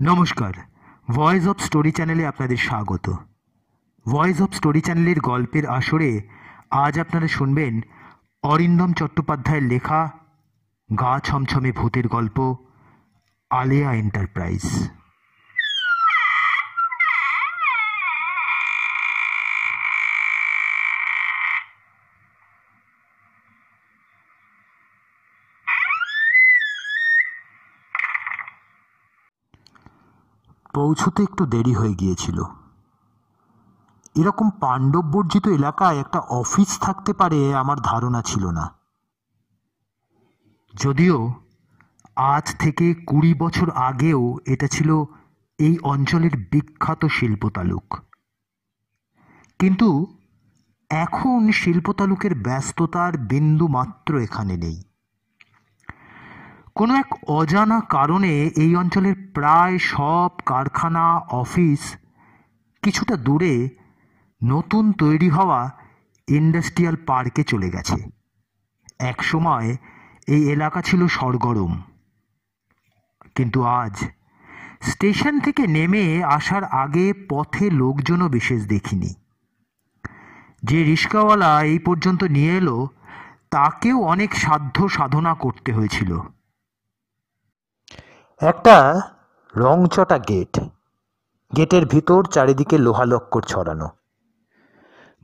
নমস্কার voice of story চ্যানেলে আপনাদের স্বাগত। ভয়েস অফ স্টোরি চ্যানেলের গল্পের আসরে আজ আপনারা শুনবেন অরিন্দম চট্টোপাধ্যায়ের লেখা গা ছমছমে ভূতের গল্প, আলেয়া এন্টারপ্রাইজ পৌঁছতে একটু দেরি হয়ে গিয়েছিল। এরকম পাণ্ডব বর্জিত এলাকায় একটা অফিস থাকতে পারে আমার ধারণা ছিল না। যদিও আজ থেকে কুড়ি বছর আগেও এটা ছিল এই অঞ্চলের বিখ্যাত শিল্প তালুক। কিন্তু এখন শিল্প তালুকের ব্যস্ততার বিন্দু মাত্র এখানে নেই। কোনো এক অজানা কারণে এই অঞ্চলের প্রায় সব কারখানা, অফিস কিছুটা দূরে নতুন তৈরি হওয়া ইন্ডাস্ট্রিয়াল পার্কে চলে গেছে। এক সময় এই এলাকা ছিল সরগরম। কিন্তু আজ স্টেশন থেকে নেমে আসার আগে পথে লোকজনও বিশেষ দেখিনি। যে রিক্সাওয়ালা এই পর্যন্ত নিয়ে এলো, তাকেও অনেক সাধ্য সাধনা করতে হয়েছিল। একটা রংচটা গেট। গেটের ভিতর চারিদিকে লোহালক্কর ছড়ানো।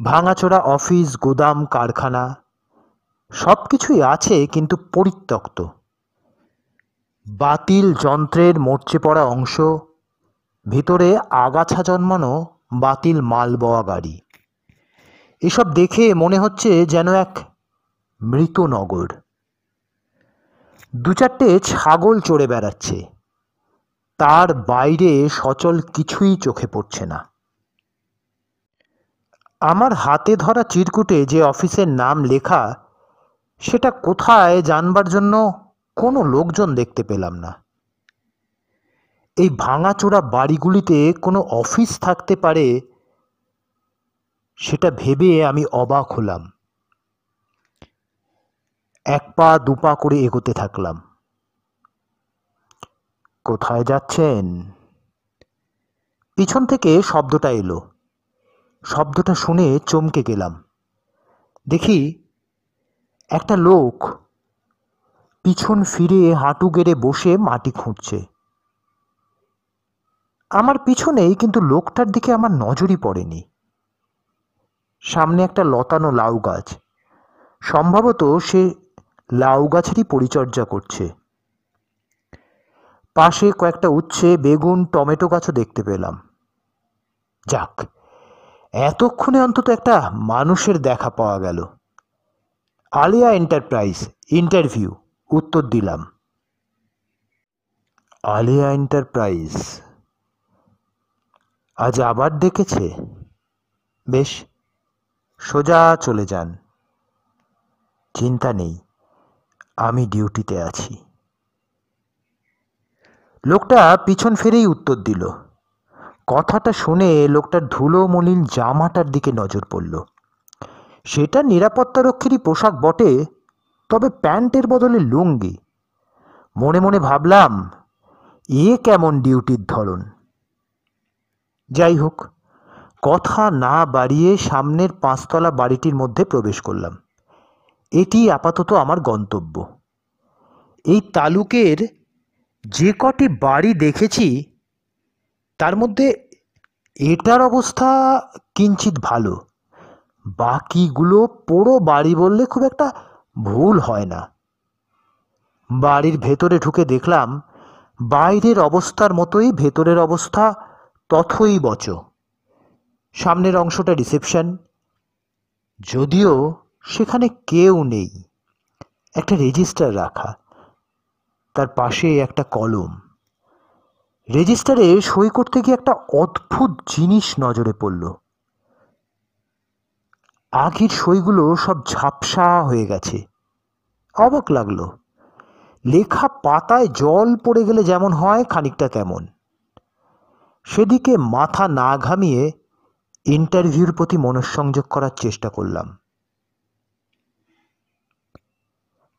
ভাঙাচোরা অফিস, গুদাম, কারখানা সব কিছুই আছে কিন্তু পরিত্যক্ত। বাতিল যন্ত্রের মরচে পড়া অংশ, ভিতরে আগাছা জন্মানো বাতিল মাল বওয়া গাড়ি। এসব দেখে মনে হচ্ছে যেন এক মৃত নগর। দু চারটে ছাগল চড়ে বেড়াচ্ছে। তার বাইরে সচল কিছুই চোখে পড়ছে না। আমার হাতে ধরা চিরকুটে যে অফিসের নাম লেখা, সেটা কোথায় জানবার জন্য কোনো লোকজন দেখতে পেলাম না। এই ভাঙাচোরা বাড়িগুলিতে কোনো অফিস থাকতে পারে, সেটা ভেবে আমি অবাক হলাম। এক পা, দু পা করে এগোতে থাকলাম। কোথায় যাচ্ছেন? পিছন থেকে শব্দটা এলো। শব্দটা শুনে চমকে গেলাম। দেখি, একটা লোক পিছন ফিরে হাঁটু গেড়ে বসে মাটি খুঁড়ছে আমার পিছনেই কিন্তু লোকটার দিকে আমার নজরই পড়েনি। সামনে একটা লতানো লাউ গাছ। সম্ভবত সে লাউ গাছেরই পরিচর্যা করছে। পাশে কয়েকটা উচ্ছে, বেগুন, টমেটো গাছও দেখতে পেলাম। যাক, এতক্ষণে অন্তত একটা মানুষের দেখা পাওয়া গেল। আলিয়া এন্টারপ্রাইজ ইন্টারভিউ, উত্তর দিলাম। আলিয়া এন্টারপ্রাইজ। আজ আবার ডেকেছে বেশ, সোজা চলে যান। চিন্তা নেই। আমি ডিউটিতে আছি। লোকটা পিছন ফিরেই উত্তর দিল। কথাটা শুনে লোকটার ধুলো মলিন জামাটার দিকে নজর পড়ল। সেটা নিরাপত্তারক্ষীরই পোশাক বটে, তবে প্যান্টের বদলে লুঙ্গি। মনে মনে ভাবলাম, এ কেমন ডিউটির ধরন। যাই হোক, কথা না বাড়িয়ে সামনের পাঁচতলা বাড়িটির মধ্যে প্রবেশ করলাম। এটি আপাতত আমার গন্তব্য। এই তালুকের যে কটি বাড়ি দেখেছি, তার মধ্যে এটার অবস্থা কিঞ্চিত ভালো। বাকিগুলো পোড়ো বাড়ি বললে খুব একটা ভুল হয় না। বাড়ির ভেতরে ঢুকে দেখলাম, বাইরের অবস্থার মতোই ভেতরের অবস্থা তথই বচ। সামনের অংশটা রিসেপশন। যদিও সেখানে কেউ নেই। একটা রেজিস্টার রাখা। তার পাশে একটা কলম। রেজিস্টারে সই করতে গিয়ে একটা অদ্ভুত জিনিস নজরে পড়ল। আগের সইগুলো সব ঝাপসা হয়ে গেছে। অবাক লাগল। লেখা পাতায় জল পড়ে গেলে যেমন হয়, খানিকটা তেমন। সেদিকে মাথা না ঘামিয়ে ইন্টারভিউর প্রতি মনঃসংযোগ করার চেষ্টা করলাম।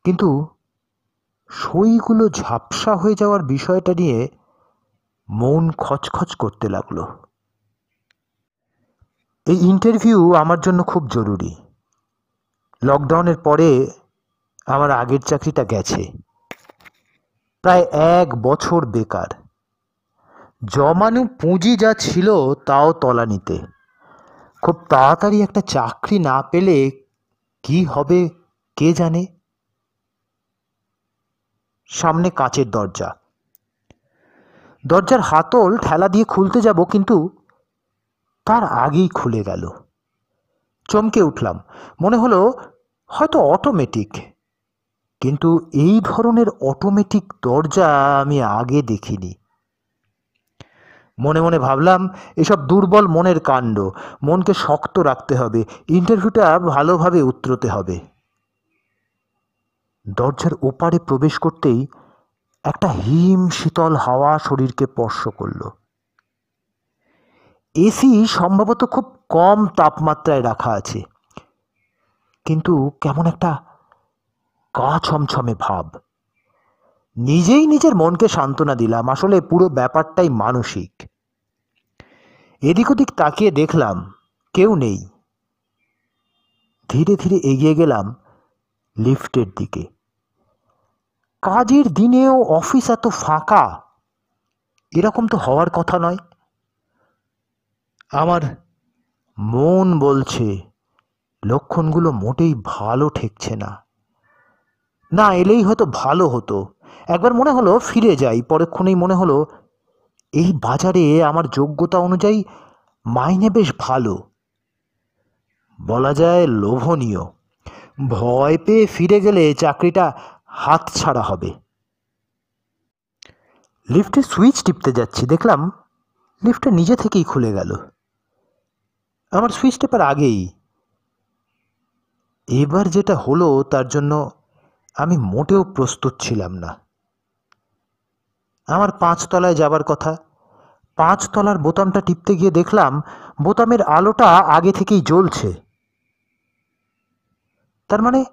কিন্তু সইগুলো ঝাপসা হয়ে যাওয়ার বিষয়টা নিয়ে মন খচখচ করতে লাগল। এই ইন্টারভিউ আমার জন্য খুব জরুরি। লকডাউনের পরে আমার আগের চাকরিটা গেছে। প্রায় এক বছর বেকার। জমানো পুঁজি যা ছিল তাও তলানিতে খুব তাড়াতাড়ি একটা চাকরি না পেলে কি হবে কে জানে? সামনে কাঁচের দরজা। দরজার হাতল ঠেলা দিয়ে খুলতে যাব কিন্তু তার আগেই খুলে গেল। চমকে উঠলাম। মনে হলো হয়তো অটোমেটিক কিন্তু এই ধরনের অটোমেটিক দরজা আমি আগে দেখিনি। মনে মনে ভাবলাম, এসব দুর্বল মনের কাণ্ড, মনকে শক্ত রাখতে হবে ইন্টারভিউটা ভালোভাবে উতরতে হবে। দরজার ওপারে প্রবেশ করতেই একটা হিম শীতল হাওয়া শরীরকে স্পর্শ করল। এসি সম্ভবত খুব কম তাপমাত্রায় রাখা আছে, কিন্তু কেমন একটা গা ছমছমে ভাব। নিজেই নিজের মনকে সান্ত্বনা দিলাম, আসলে পুরো ব্যাপারটাই মানসিক। এদিক ওদিক তাকিয়ে দেখলাম কেউ নেই। ধীরে ধীরে এগিয়ে গেলাম লিফটের দিকে। কাজের দিনেও অফিস এত ফাঁকা, এরকম তো হওয়ার কথা নয়। আমার মন বলছে, লক্ষণগুলো মোটেই ভালো ঠেকছে না। না, এলেই হয়তো ভালো হতো। একবার মনে হলো ফিরে যাই, পরক্ষণেই মনে হলো, এই বাজারে আমার যোগ্যতা অনুযায়ী মাইনে বেশ ভালো। বলা যায় লোভনীয়। ভয় পেয়ে ফিরে গেলে চাকরিটা হাত ছাড়া হবে। লিফটে সুইচ টিপতে যাচ্ছি, দেখলাম লিফটটা নিজে থেকেই খুলে গেল। আমার সুইচ টেপার আগেই। এবার যেটা হলো, তার জন্য আমি মোটেও প্রস্তুত ছিলাম না। আমার পাঁচতলায় যাবার কথা। পাঁচতলার বোতামটা টিপতে গিয়ে দেখলাম বোতামের আলোটা আগে থেকেই জ্বলছে। তার মানে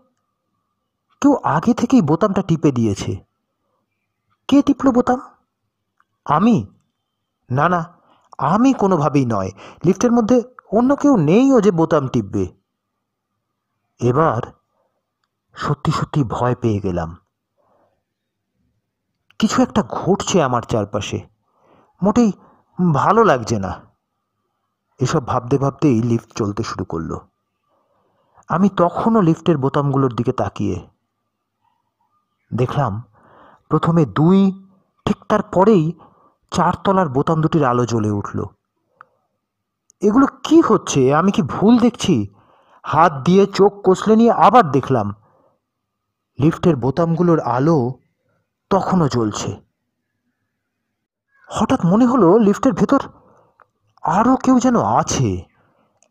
কেউ আগে থেকেই বোতামটা টিপে দিয়েছে। কে টিপল বোতাম? আমি? না না, আমি কোনোভাবেই নয়। লিফটের মধ্যে অন্য কেউ নেইও যে বোতাম টিপবে। এবার সত্যি সত্যি ভয় পেয়ে গেলাম। কিছু একটা ঘটছে আমার চারপাশে। মোটেই ভালো লাগছে না। এসব ভাবতে, ভাবতেই লিফট চলতে শুরু করল। আমি তখনও লিফটের বোতামগুলোর দিকে তাকিয়ে দেখলাম প্রথমে দুই, ঠিক তার পরেই চারতলার বোতাম দুটির আলো জ্বলে উঠল। এগুলো কি হচ্ছে? আমি কি ভুল দেখছি? হাত দিয়ে চোখ কষলে নিয়ে আবার দেখলাম। লিফটের বোতামগুলোর আলো তখনও জ্বলছে। হঠাৎ মনে হলো লিফটের ভেতর আরও কেউ যেন আছে।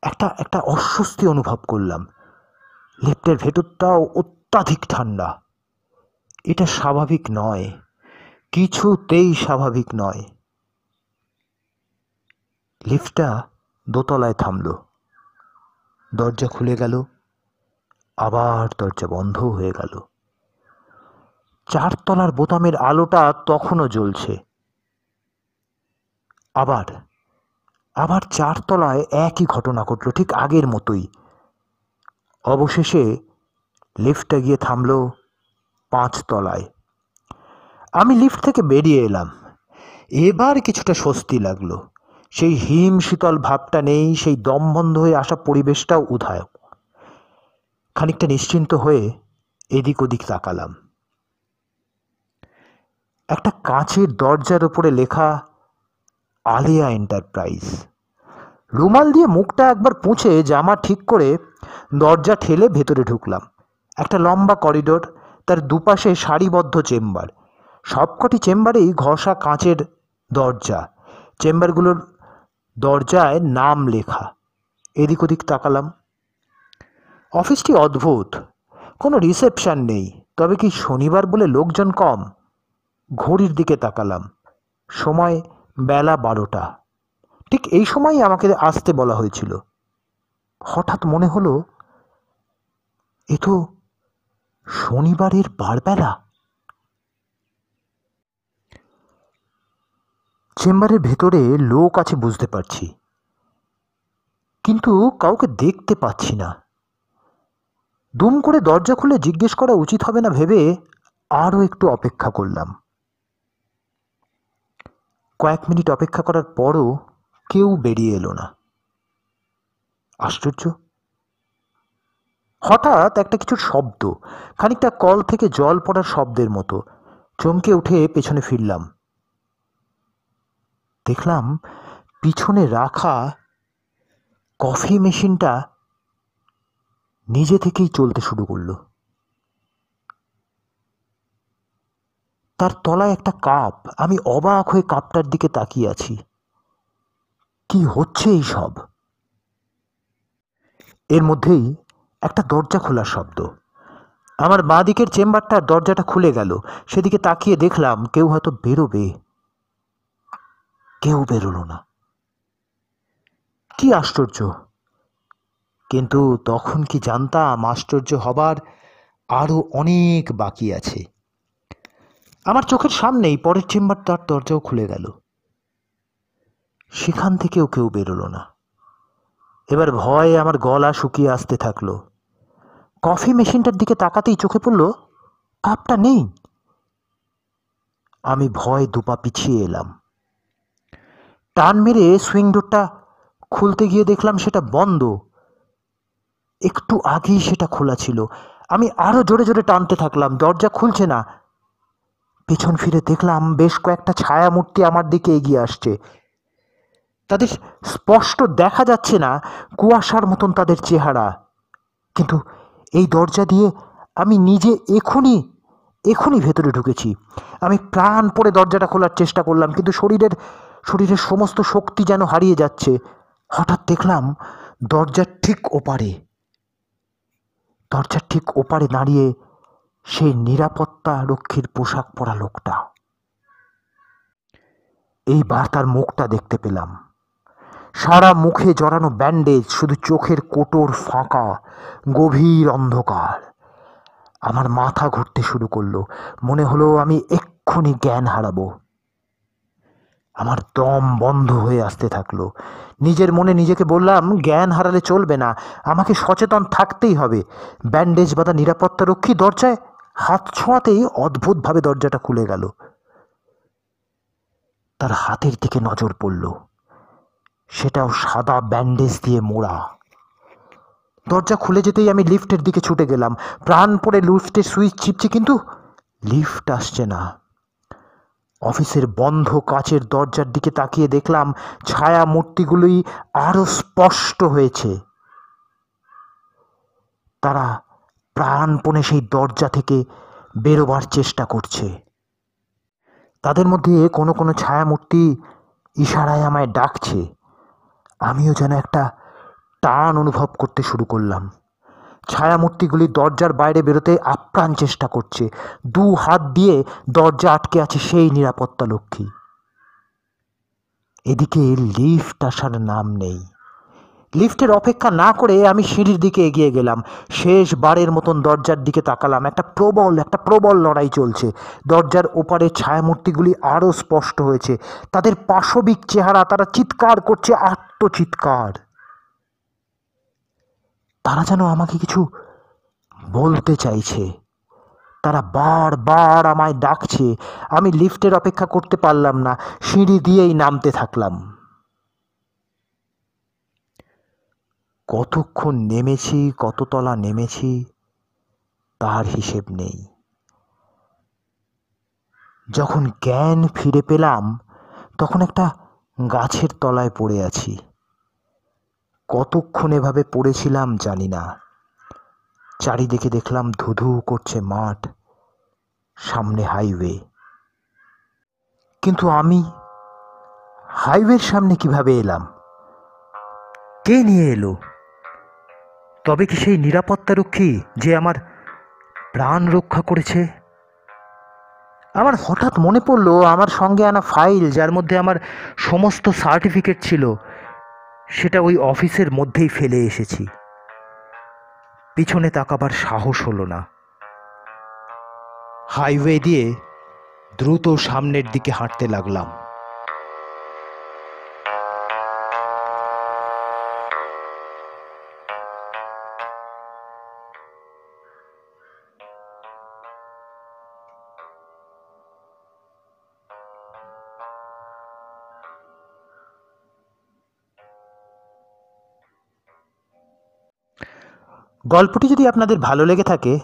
একটা একটা অস্বস্তি অনুভব করলাম। লিফটের ভেতরটাও অত্যাধিক ঠান্ডা। এটা স্বাভাবিক নয়। কিছুতেই স্বাভাবিক নয়। লিফটটা দোতলায় থামল। দরজা খুলে গেল। আবার দরজা বন্ধ হয়ে গেল। চারতলার বোতামের আলোটা তখনও জ্বলছে। আবার আবার চারতলায় একই ঘটনা ঘটল ঠিক আগের মতোই। অবশেষে লিফটটা গিয়ে থামল। পাঁচতলায়। আমি লিফট থেকে বেরিয়ে এলাম। এবার কিছুটা স্বস্তি লাগল। সেই হিম শীতল ভাবটা নেই, সেই দম বন্ধ হয়ে আসা পরিবেশটাও উধায়ক খানিকটা নিশ্চিন্ত হয়ে এদিক ওদিক তাকালাম। একটা কাঁচের দরজার উপরে লেখা আলিয়া এন্টারপ্রাইজ। রুমাল দিয়ে মুখটা একবার পুঁছে জামা ঠিক করে দরজা ঠেলে ভেতরে ঢুকলাম। একটা লম্বা করিডোর তার দুপাশে সারিবদ্ধ চেম্বার। সবকটি চেম্বারেই ঘষা কাঁচের দরজা। চেম্বারগুলোর দরজায় নাম লেখা। এদিক ওদিক তাকালাম। অফিসটি অদ্ভুত। কোনো রিসেপশন নেই। তবে কি শনিবার বলে লোকজন কম? ঘড়ির দিকে তাকালাম। সময় বেলা বারোটা। ঠিক এই সময়ই আমাকে আসতে বলা হয়েছিল। হঠাৎ মনে হলো, এ তো শনিবারের বারবেলা। চেম্বারের ভেতরে লোক আছে বুঝতে পারছি। কিন্তু কাউকে দেখতে পাচ্ছি না। দুম করে দরজা খুলে জিজ্ঞেস করা উচিত হবে না ভেবে আরও একটু অপেক্ষা করলাম। কয়েক মিনিট অপেক্ষা করার পরও কেউ বেরিয়ে এলো না। আশ্চর্য! হঠাৎ একটা কিছুর শব্দ, খানিকটা কল থেকে জল পড়ার শব্দের মতো। চমকে উঠে পেছনে ফিরলাম। দেখলাম পিছনে রাখা কফি মেশিনটা নিজে থেকেই চলতে শুরু করল। তার তলায় একটা কাপ। আমি অবাক হয়ে কাপটার দিকে তাকিয়ে আছি। কি হচ্ছে এই সব এর মধ্যেই একটা দরজা খোলার শব্দ। আমার বাঁ দিকের চেম্বারটার দরজাটা খুলে গেল। সেদিকে তাকিয়ে দেখলাম কেউ হয়তো বেরোবে। কেউ বেরোলো না। কি আশ্চর্য! কিন্তু তখন কি জানতাম আশ্চর্য হবার আরও অনেক বাকি আছে। আমার চোখের সামনেই পরের চেম্বার তার দরজাও খুলে গেল। সেখান থেকেও কেউ বেরোলো না। এবার ভয়ে আমার গলা শুকিয়ে আসতে থাকল। কফি মেশিনটার দিকে তাকাতেই চোখে পড়ল, কাপটা নেই। আমি ভয় দুপা পিছিয়ে এলাম। টান মেরে সুইং ডোরটা খুলতে গিয়ে দেখলাম সেটা বন্ধ। একটু আগেই সেটা খোলা ছিল। আমি আরও জোরে জোরে টানতে থাকলাম, দরজা খুলছে না। পেছন ফিরে দেখলাম বেশ কয়েকটা ছায়া মূর্তি আমার দিকে এগিয়ে আসছে। তাদের স্পষ্ট দেখা যাচ্ছে না কুয়াশার মতন তাদের চেহারা। কিন্তু এই দরজা দিয়ে আমি নিজে এখনই এখনই ভেতরে ঢুকেছি। আমি প্রাণ পড়ে দরজাটা খোলার চেষ্টা করলাম, কিন্তু শরীরের শরীরের সমস্ত শক্তি যেন হারিয়ে যাচ্ছে। হঠাৎ দেখলাম দরজার ঠিক ওপারে। দরজার ঠিক ওপারে দাঁড়িয়ে সেই নিরাপত্তা রক্ষীর পোশাক পরা লোকটা। এইবার তার মুখটা দেখতে পেলাম। সারা মুখে জড়ানো ব্যান্ডেজ শুধু চোখের কোটর ফাঁকা, গভীর অন্ধকার। আমার মাথা ঘুরতে শুরু করল, মনে হলো আমি এক্ষুনি জ্ঞান হারাবো। আমার দম বন্ধ হয়ে আসতে থাকল। নিজের মনে নিজেকে বললাম, জ্ঞান হারালে চলবে না, আমাকে সচেতন থাকতেই হবে। ব্যান্ডেজ বাঁধা নিরাপত্তা রক্ষী দরজায় হাত ছোঁয়াতেই অদ্ভুতভাবে দরজাটা খুলে গেল। তার হাতের দিকে নজর পড়ল। সেটাও সাদা ব্যান্ডেজ দিয়ে মোড়া। দরজা খুলে যেতেই আমি লিফটের দিকে ছুটে গেলাম। প্রাণ পড়ে লিফটের সুইচ চিপছি, কিন্তু লিফট আসছে না। অফিসের বন্ধ কাচের দরজার দিকে তাকিয়ে দেখলাম ছায়া মূর্তিগুলোই আরও স্পষ্ট হয়েছে। তারা প্রাণপণে সেই দরজা থেকে বেরোবার চেষ্টা করছে। তাদের মধ্যে কোনো কোনো ছায়ামূর্তি ইশারায় আমায় ডাকছে। আমিও যেন একটা টান অনুভব করতে শুরু করলাম। ছায়ামূর্তিগুলি দরজার বাইরে বেরোতে আপ্রাণ চেষ্টা করছে। দু হাত দিয়ে দরজা আটকে আছে সেই নিরাপত্তা লক্ষ্মী। এদিকে লিফট আসার নাম নেই। লিফটের অপেক্ষা না করে আমি সিঁড়ির দিকে এগিয়ে গেলাম। শেষ বারের মতন দরজার দিকে তাকালাম। একটা প্রবল একটা প্রবল লড়াই চলছে। দরজার ওপারে ছায়ামূর্তিগুলি আরও স্পষ্ট হয়েছে। তাদের পাশবিক চেহারা, তারা চিৎকার করছে আত্মচিৎকার। তারা যেন আমাকে কিছু বলতে চাইছে। তারা বারবার আমায় ডাকছে। আমি লিফটের অপেক্ষা করতে পারলাম না। সিঁড়ি দিয়েই নামতে থাকলাম। কতক্ষণ নেমেছি কত তলা নেমেছি, তার হিসেব নেই। যখন জ্ঞান ফিরে পেলাম, তখন একটা গাছের তলায় পড়ে আছি। কতক্ষণ এভাবে পড়েছিলাম জানি না। চারিদিকে দেখলাম ধুধু করছে মাঠ, সামনে হাইওয়ে। কিন্তু আমি হাইওয়ের সামনে কীভাবে এলাম? কে নিয়ে এলো? তবে কি সেই নিরাপত্তারক্ষী যে আমার প্রাণ রক্ষা করেছে? আমার হঠাৎ মনে পড়ল, আমার সঙ্গে আনা ফাইল, যার মধ্যে আমার সমস্ত সার্টিফিকেট ছিল সেটা ওই অফিসের মধ্যেই ফেলে এসেছি। পিছনে তাকাবার সাহস হলো না। হাইওয়ে দিয়ে দ্রুত সামনের দিকে হাঁটতে লাগলাম। গল্পটি যদি আপনাদের ভালো লেগে থাকে,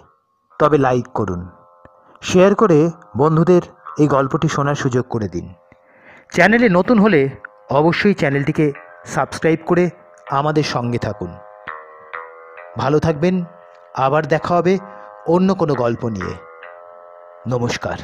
তবে লাইক করুন। শেয়ার করে বন্ধুদের এই গল্পটি শোনার সুযোগ করে দিন। চ্যানেলে নতুন হলে অবশ্যই চ্যানেলটিকে সাবস্ক্রাইব করে আমাদের সঙ্গে থাকুন। ভালো থাকবেন। আবার দেখা হবে অন্য কোনো গল্প নিয়ে। নমস্কার।